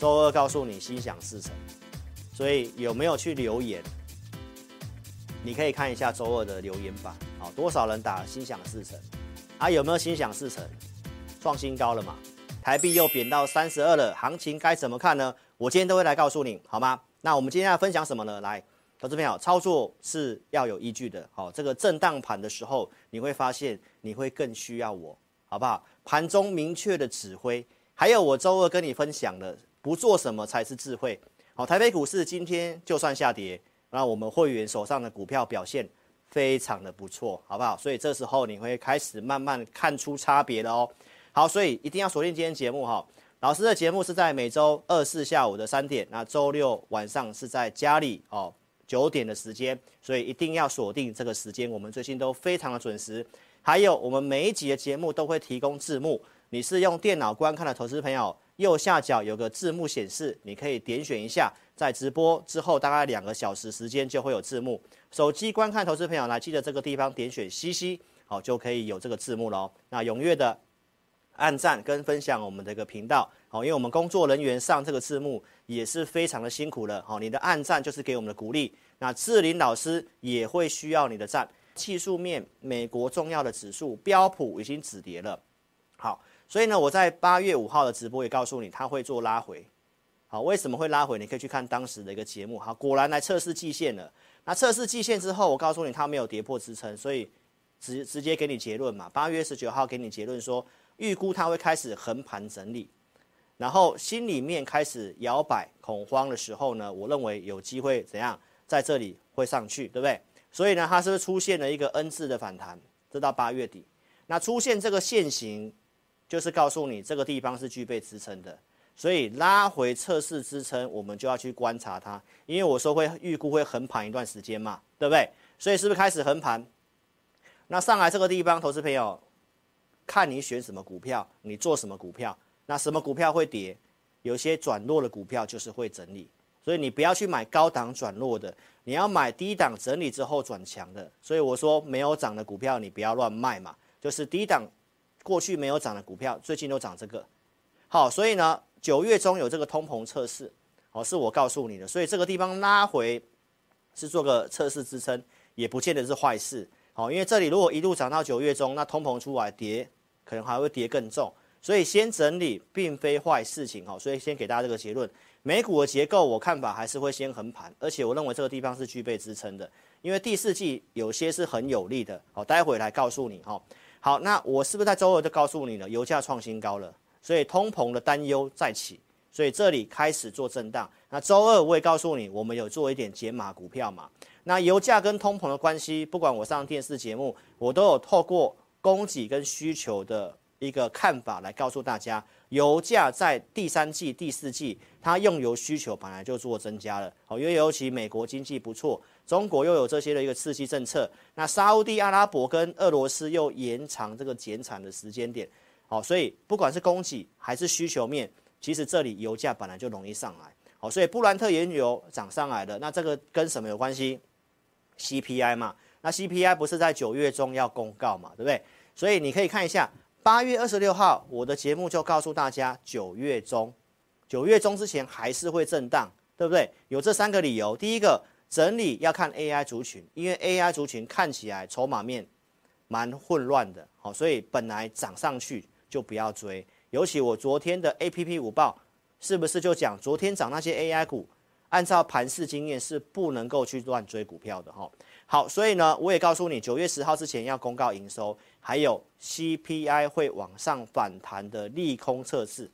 周二告诉你心想事成，所以有没有去留言？你可以看一下周二的留言板，好，多少人打心想事成？啊，有没有心想事成？创新高了嘛？台币又贬到三十二了，行情该怎么看呢？我今天都会来告诉你，好吗？那我们今天要分享什么呢？来。投资朋友，操作是要有依据的。好，这个震荡盘的时候，你会发现你会更需要我，好不好？盘中明确的指挥，还有我周二跟你分享的，不做什么才是智慧。好，台北股市今天就算下跌，那我们会员手上的股票表现非常的不错，好不好？所以这时候你会开始慢慢看出差别的哦。好，所以一定要锁定今天节目哈。老师的节目是在每周二四下午的三点，那周六晚上是在家里哦。九点的时间，所以一定要锁定这个时间。我们最近都非常的准时，还有我们每一集的节目都会提供字幕。你是用电脑观看的投资朋友，右下角有个字幕显示，你可以点选一下，在直播之后大概两个小时时间就会有字幕。手机观看投资朋友来记得这个地方点选 CC，好就可以有这个字幕喽。那踊跃的按赞跟分享我们的一个频道，好，因为我们工作人员上这个字幕。也是非常的辛苦了，好，你的按赞就是给我们的鼓励。那志林老师也会需要你的赞。技术面，美国重要的指数标普已经止跌了，好，所以呢，我在八月五号的直播也告诉你，它会做拉回。好，为什么会拉回？你可以去看当时的一个节目。好，果然来测试季线了。那测试季线之后，我告诉你它没有跌破支撑，所以直直接给你结论嘛。八月十九号给你结论说，预估它会开始横盘整理。然后心里面开始摇摆恐慌的时候呢，我认为有机会怎样在这里会上去，对不对？所以呢，它是不是出现了一个 N 字的反弹？这到八月底，那出现这个线型，就是告诉你这个地方是具备支撑的。所以拉回测试支撑，我们就要去观察它，因为我说会预估会横盘一段时间嘛，对不对？所以是不是开始横盘？那上来这个地方，投资朋友，看你选什么股票，你做什么股票。那什么股票会跌？有些转弱的股票就是会整理，所以你不要去买高档转弱的，你要买低档整理之后转强的。所以我说没有涨的股票你不要乱卖嘛，就是低档过去没有涨的股票，最近都涨这个。好，所以呢，九月中有这个通膨测试，哦，是我告诉你的，所以这个地方拉回是做个测试支撑，也不见得是坏事。好，因为这里如果一路涨到九月中，那通膨出来跌，可能还会跌更重。所以先整理并非坏事情哈，所以先给大家这个结论。美股的结构我看法还是会先横盘，而且我认为这个地方是具备支撑的，因为第四季有些是很有利的。好，待会来告诉你哈。好，那我是不是在周二就告诉你了？油价创新高了，所以通膨的担忧再起，所以这里开始做震荡。那周二我也告诉你，我们有做一点解码股票嘛。那油价跟通膨的关系，不管我上电视节目，我都有透过供给跟需求的。一个看法来告诉大家，油价在第三季、第四季，它用油需求本来就做增加了。好，因为尤其美国经济不错，中国又有这些的一个刺激政策，那沙乌地阿拉伯跟俄罗斯又延长这个减产的时间点。好，所以不管是供给还是需求面，其实这里油价本来就容易上来。好，所以布兰特原油涨上来了，那这个跟什么有关系？CPI 嘛，那 CPI 不是在九月中要公告嘛，对不对？所以你可以看一下。八月二十六号，我的节目就告诉大家，九月中，九月中之前还是会震荡，对不对？有这三个理由。第一个，整理要看 AI 族群，因为 AI 族群看起来筹码面蛮混乱的，好，所以本来涨上去就不要追。尤其我昨天的 APP 午报，是不是就讲昨天涨那些 AI 股，按照盘市经验是不能够去乱追股票的，哈。好，所以呢，我也告诉你，九月十号之前要公告营收。还有 CPI 会往上反弹的利空测试，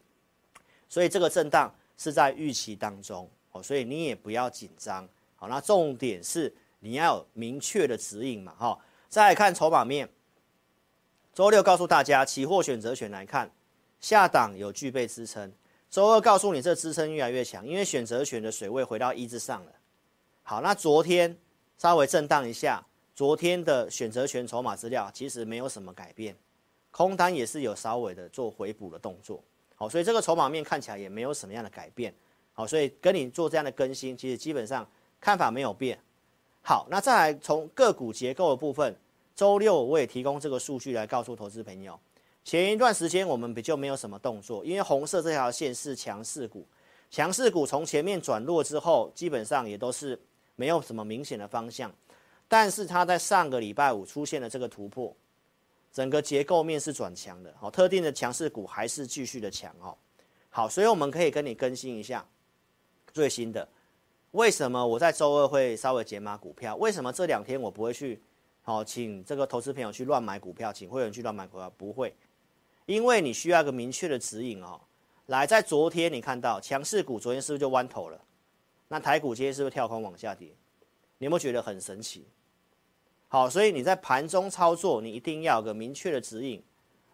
所以这个震荡是在预期当中哦，所以你也不要紧张。好，那重点是你要有明确的指引嘛，哈。再来看筹码面，周六告诉大家，期货选择权来看，下档有具备支撑。周二告诉你，这支撑越来越强，因为选择权的水位回到一之上了。好，那昨天稍微震荡一下。昨天的选择权筹码资料其实没有什么改变，空单也是有稍微的做回补的动作，好，所以这个筹码面看起来也没有什么样的改变，好，所以跟你做这样的更新，其实基本上看法没有变。好，那再来从个股结构的部分，周六我也提供这个数据来告诉投资朋友，前一段时间我们比较没有什么动作，因为红色这条线是强势股，强势股从前面转弱之后，基本上也都是没有什么明显的方向。但是它在上个礼拜五出现了这个突破，整个结构面是转强的。好，特定的强势股还是继续的强哦。好，所以我们可以跟你更新一下最新的。为什么我在周二会稍微解码股票？为什么这两天我不会去？好，请这个投资朋友去乱买股票，请会员去乱买股票，不会，因为你需要一个明确的指引哦。来，在昨天你看到强势股，昨天是不是就弯头了？那台股今天是不是跳空往下跌？你有没有觉得很神奇？好，所以你在盘中操作，你一定要有个明确的指引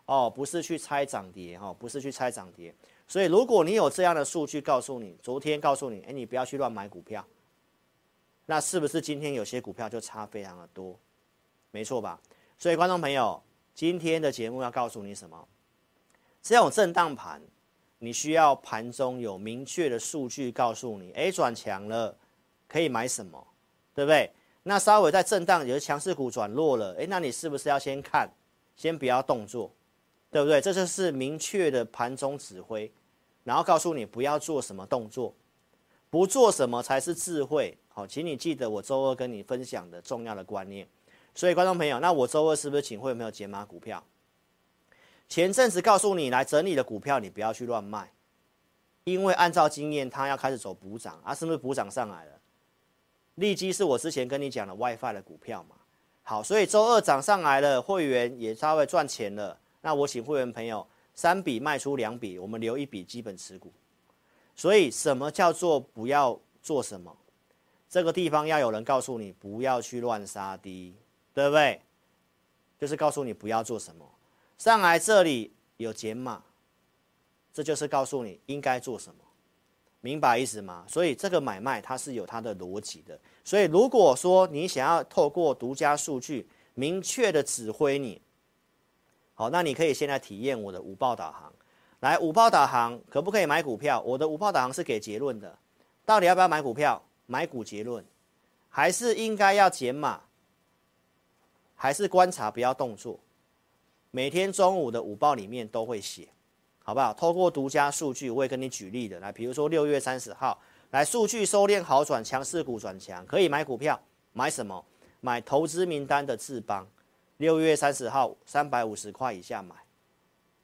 哦，不是去猜涨跌哈，不是去猜涨跌。所以如果你有这样的数据告诉你，昨天告诉你，哎，你不要去乱买股票，那是不是今天有些股票就差非常的多？没错吧？所以观众朋友，今天的节目要告诉你什么？这种震荡盘，你需要盘中有明确的数据告诉你，哎，转强了，可以买什么，对不对？那稍微在震荡，有的强势股转弱了，哎，那你是不是要先看，先不要动作，对不对？这就是明确的盘中指挥，然后告诉你不要做什么动作，不做什么才是智慧。好，请你记得我周二跟你分享的重要的观念。所以，观众朋友，那我周二是不是请会有没有减码股票？前阵子告诉你来整理的股票，你不要去乱卖，因为按照经验，它要开始走补涨啊，是不是补涨上来了？利基是我之前跟你讲的 WiFi 的股票嘛？好，所以周二涨上来了，会员也稍微赚钱了。那我请会员朋友三笔卖出两笔，我们留一笔基本持股。所以，什么叫做不要做什么？这个地方要有人告诉你，不要去乱杀低。对不对？就是告诉你不要做什么，上来这里有减码，这就是告诉你应该做什么，明白意思吗？所以这个买卖它是有它的逻辑的。所以如果说你想要透过独家数据明确的指挥你，好，那你可以现在体验我的午报导航。来，午报导航可不可以买股票？我的午报导航是给结论的，到底要不要买股票？买股结论，还是应该要减码？还是观察，不要动作。每天中午的午报里面都会写，好不好？透过独家数据，我会跟你举例的。来，比如说六月三十号，来数据收敛好转，强势股转强，可以买股票，买什么？买投资名单的智邦。六月三十号三百五十块以下买，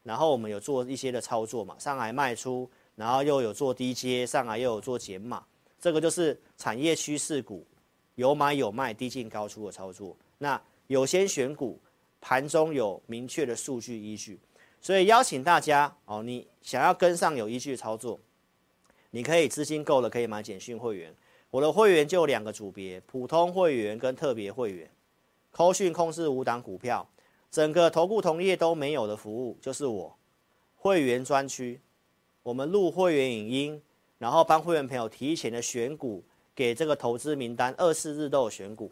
然后我们有做一些的操作嘛，上来卖出，然后又有做低接，上来又有做减码，这个就是产业趋势股，有买有卖，低进高出的操作。那有先选股，盘中有明确的数据依据，所以邀请大家哦，你想要跟上有依据操作，你可以资金够了可以买简讯会员。我的会员就两个组别，普通会员跟特别会员。扣讯控制五档股票，整个投顾同业都没有的服务，就是我会员专区。我们录会员影音，然后帮会员朋友提前的选股，给这个投资名单，二四日都有选股。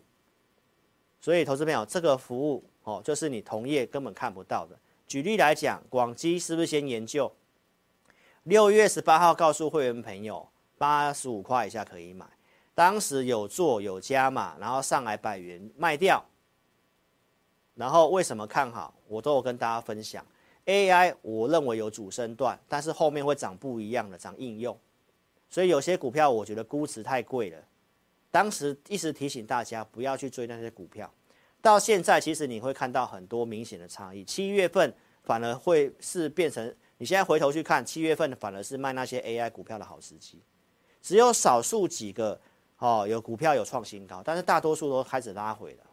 所以，投资朋友，这个服务哦，就是你同业根本看不到的。举例来讲，广基是不是先研究？六月十八号告诉会员朋友，八十五块以下可以买。当时有做有加码，然后上来百元卖掉。然后为什么看好？我都有跟大家分享。AI 我认为有主升段，但是后面会涨不一样的，涨应用。所以有些股票我觉得估值太贵了。当时一直提醒大家不要去追那些股票，到现在其实你会看到很多明显的差异。七月份反而会是变成，你现在回头去看，七月份反而是卖那些 AI 股票的好时机。只有少数几个哦，有股票有创新高，但是大多数都开始拉回了。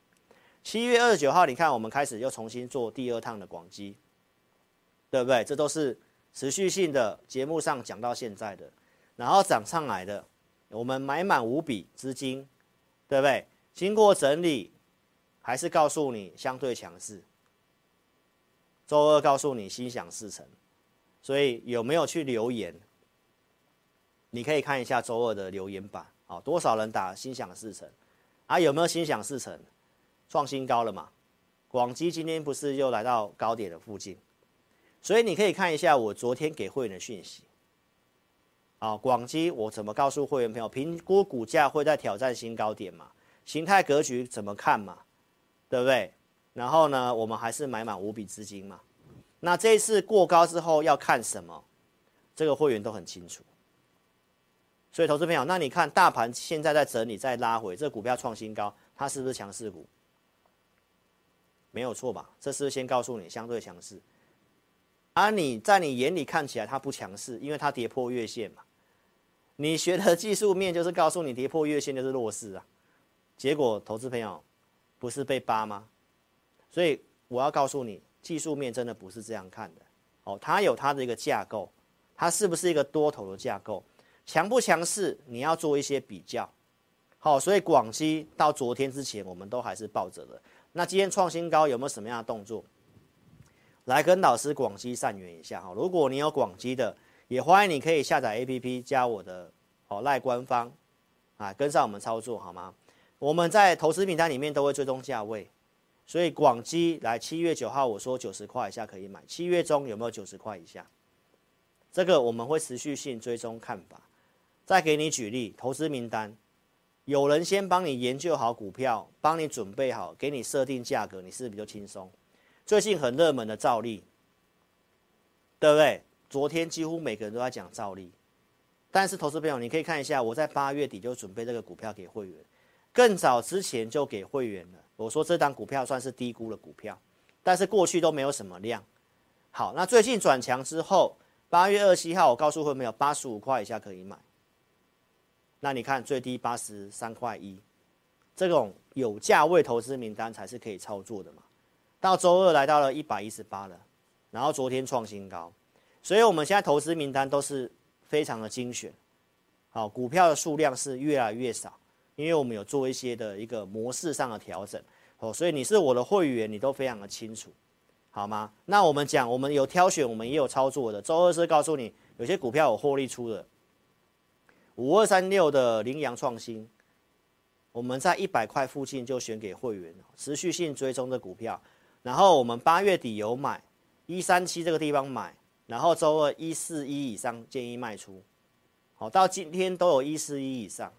七月二十九号，你看我们开始又重新做第二趟的广基，对不对？这都是持续性的节目上讲到现在的，然后涨上来的。我们买满五笔资金，对不对？经过整理，还是告诉你相对强势。周二告诉你心想事成，所以有没有去留言？你可以看一下周二的留言板，好，多少人打心想事成？啊，有没有心想事成？创新高了嘛？广基今天不是又来到高点的附近？所以你可以看一下我昨天给会员的讯息。啊，广基我怎么告诉会员朋友？评估股价会在挑战新高点嘛？形态格局怎么看嘛？对不对？然后呢，我们还是买满五笔资金嘛？那这一次过高之后要看什么？这个会员都很清楚。所以投资朋友，那你看大盘现在在整理，在拉回，这股票创新高，它是不是强势股？没有错吧？这是先告诉你相对强势？而、你在你眼里看起来它不强势，因为它跌破月线嘛。你学的技术面就是告诉你跌破月线就是弱势啊。结果投资朋友不是被扒吗？所以我要告诉你，技术面真的不是这样看的哦。它有它的一个架构，它是不是一个多头的架构？强不强势？你要做一些比较。好，所以广西到昨天之前，我们都还是抱着的。那今天创新高，有没有什么样的动作？来跟老师广基善缘一下哈。如果你有广基的，也欢迎你可以下载 APP 加我的哦赖官方啊，跟上我们操作好吗？我们在投资名单里面都会追踪价位，所以广基来七月九号我说九十块以下可以买，七月中有没有九十块以下？这个我们会持续性追踪看法。再给你举例，投资名单。有人先帮你研究好股票，帮你准备好，给你设定价格，你是不是比较轻松？最近很热门的兆利，对不对？昨天几乎每个人都在讲兆利，但是投资朋友，你可以看一下，我在八月底就准备这个股票给会员，更早之前就给会员了。我说这档股票算是低估的股票，但是过去都没有什么量。好，那最近转强之后，八月二十七号我告诉会员，没有八十五块以下可以买。那你看最低八十三块一，这种有价位投资名单才是可以操作的嘛。到周二来到了一百一十八了，然后昨天创新高，所以我们现在投资名单都是非常的精选，好，股票的数量是越来越少，因为我们有做一些的一个模式上的调整，哦，所以你是我的会员，你都非常的清楚，好吗？那我们讲，我们有挑选，我们也有操作的。周二是告诉你，有些股票有获利出的。五二三六的羚羊创新，我们在一百块附近就选给会员，持续性追踪的股票。然后我们八月底有买一三七这个地方买，然后周二一四一以上建议卖出。好，到今天都有一四一以上。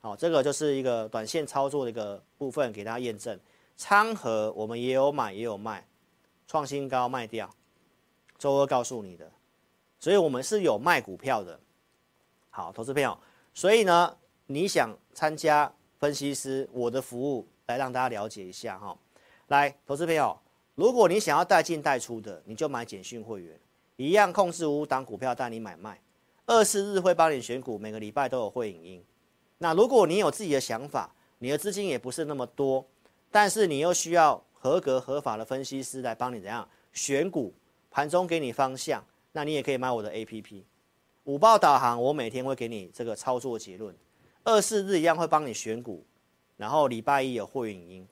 好，这个就是一个短线操作的一个部分，给大家验证。昌河我们也有买也有卖，创新高卖掉。周二告诉你的，所以我们是有卖股票的。好，投资朋友，所以呢，你想参加分析师我的服务，来让大家了解一下哈。来，投资朋友，如果你想要带进带出的，你就买简讯会员，一样控制五档股票带你买卖，二四日会帮你选股，每个礼拜都有会影音。那如果你有自己的想法，你的资金也不是那么多，但是你又需要合格合法的分析师来帮你怎样选股，盘中给你方向，那你也可以买我的 APP。五报导航，我每天会给你这个操作结论。二四日一样会帮你选股，然后礼拜一有会员音，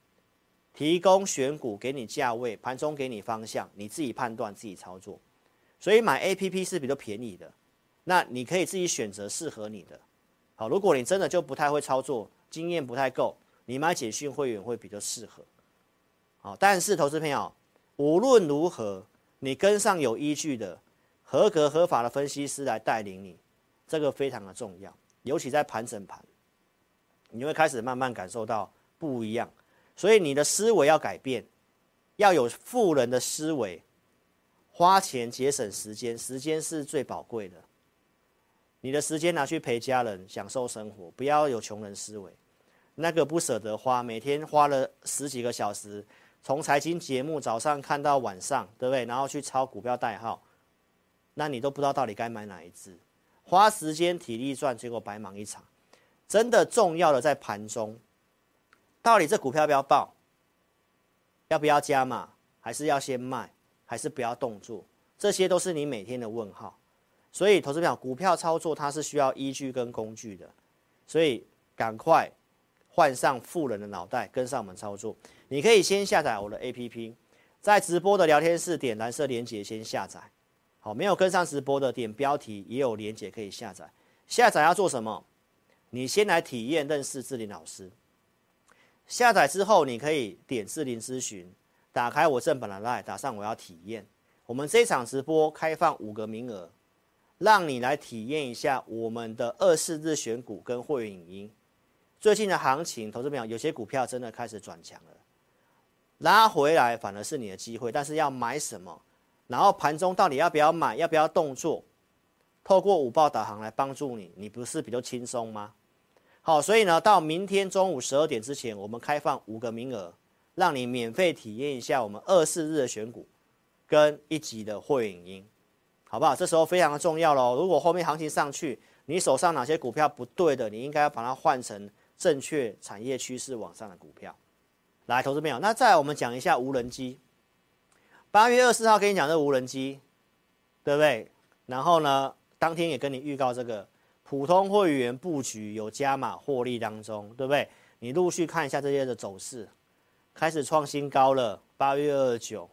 提供选股给你价位，盘中给你方向，你自己判断自己操作。所以买 APP 是比较便宜的，那你可以自己选择适合你的。好，如果你真的就不太会操作，经验不太够，你买简讯会员会比较适合。好，但是投资朋友，无论如何，你跟上有依据的。合格合法的分析师来带领你，这个非常的重要，尤其在盘整盘，你会开始慢慢感受到不一样。所以你的思维要改变，要有富人的思维，花钱节省时间，时间是最宝贵的。你的时间拿去陪家人，享受生活，不要有穷人思维，那个不舍得花，每天花了十几个小时，从财经节目早上看到晚上，对不对？然后去抄股票代号。那你都不知道到底该买哪一只，花时间体力赚，结果白忙一场。真的重要的在盘中，到底这股票要不要报？要不要加码？还是要先卖？还是不要动作？这些都是你每天的问号。所以，投资票股票操作它是需要依据跟工具的，所以赶快换上富人的脑袋，跟上我们操作。你可以先下载我的 APP，在直播的聊天室点蓝色连接先下载。好，没有跟上直播的，点标题也有连结可以下载。下载要做什么？你先来体验认识志霖老师。下载之后，你可以点志霖咨询，打开我正版的 LINE，打上我要体验。我们这一场直播开放五个名额，让你来体验一下我们的二四日选股跟会员影音。最近的行情，投资朋友有些股票真的开始转强了，拉回来反而是你的机会，但是要买什么？然后盘中到底要不要买，要不要动作？透过五报导航来帮助你，你不是比较轻松吗？好，所以呢，到明天中午十二点之前，我们开放五个名额，让你免费体验一下我们二四日的选股跟一级的会影音，好不好？这时候非常的重要喽。如果后面行情上去，你手上哪些股票不对的，你应该要把它换成正确产业趋势往上的股票。来，投资朋友，那再来我们讲一下无人机。八月二十四号跟你讲这无人机，对不对？然后呢，当天也跟你预告这个普通会员布局有加码获利当中，对不对？你陆续看一下这些的走势，开始创新高了。八月二十九，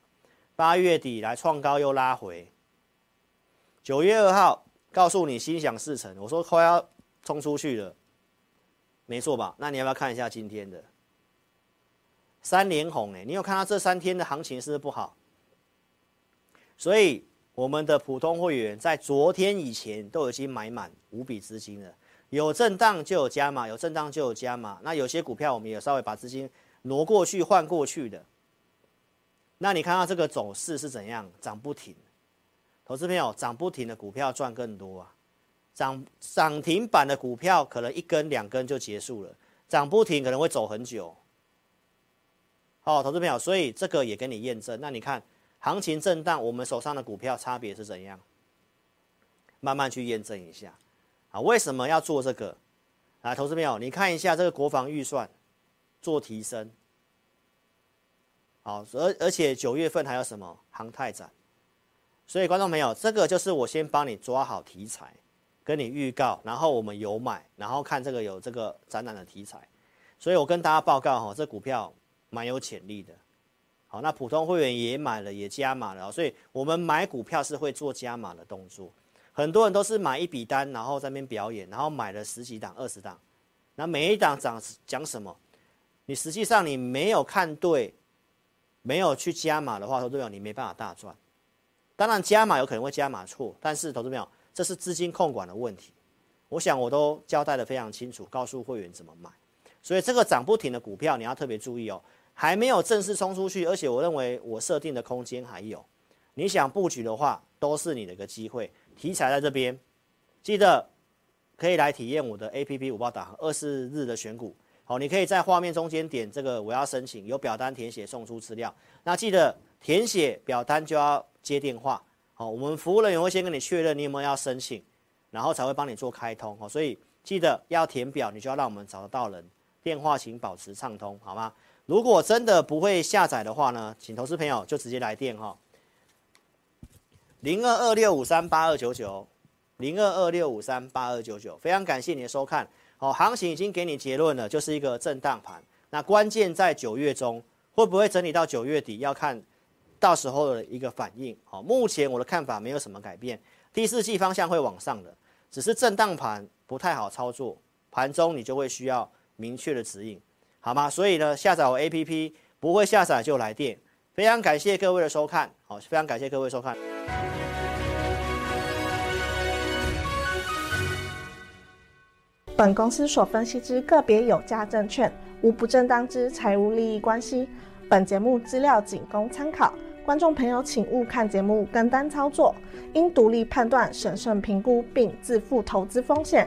八月底来创高又拉回。九月二号告诉你心想事成，我说快要冲出去了，没错吧？那你要不要看一下今天的三连红？哎，你有看到这三天的行情是不是不好？所以。我们的普通会员在昨天以前都已经买满五笔资金了，有震荡就有加码，有震荡就有加码。那有些股票我们也稍微把资金挪过去换过去的。那你看到这个走势是怎样？涨不停，投资朋友，涨不停的股票赚更多啊！涨涨停板的股票可能一根两根就结束了，涨不停可能会走很久。好，投资朋友，所以这个也跟你验证。那你看。行情震荡，我们手上的股票差别是怎样？慢慢去验证一下啊！为什么要做这个？来，投资朋友，你看一下这个国防预算做提升，好，而而且九月份还有什么航太展？所以观众朋友，这个就是我先帮你抓好题材，跟你预告，然后我们有买，然后看这个有这个展览的题材，所以我跟大家报告哈，这股票蛮有潜力的。好，那普通会员也买了，也加码了，所以我们买股票是会做加码的动作。很多人都是买一笔单，然后在那边表演，然后买了十几档、二十档，那每一档涨讲什么？你实际上你没有看对，没有去加码的话，投资朋友你没办法大赚。当然加码有可能会加码错，但是投资朋友这是资金控管的问题。我想我都交代得非常清楚，告诉会员怎么买。所以这个涨不停的股票你要特别注意哦。还没有正式冲出去，而且我认为我设定的空间还有。你想布局的话，都是你的一个机会。题材在这边，记得可以来体验我的 APP 五报导航二四日的选股。好，你可以在画面中间点这个我要申请，有表单填写送出资料。那记得填写表单就要接电话。好，我们服务人员会先跟你确认你有没有要申请，然后才会帮你做开通。好，所以记得要填表，你就要让我们找得到人。电话请保持畅通，好吗？如果真的不会下载的话呢，请投资朋友就直接来电哈，零二二六五三八二九九，零二二六五三八二九九。非常感谢你的收看，好，行情已经给你结论了，就是一个震荡盘。那关键在九月中会不会整理到九月底，要看到时候的一个反应。好，目前我的看法没有什么改变，第四季方向会往上的，只是震荡盘不太好操作，盘中你就会需要明确的指引。好吗？所以呢，下载我 APP 不会下载就来电。非常感谢各位的收看，好，非常感谢各位收看。本公司所分析之个别有价证券，无不正当之财务利益关系。本节目资料仅供参考，观众朋友请勿看节目跟单操作，应独立判断、审慎评估并自负投资风险。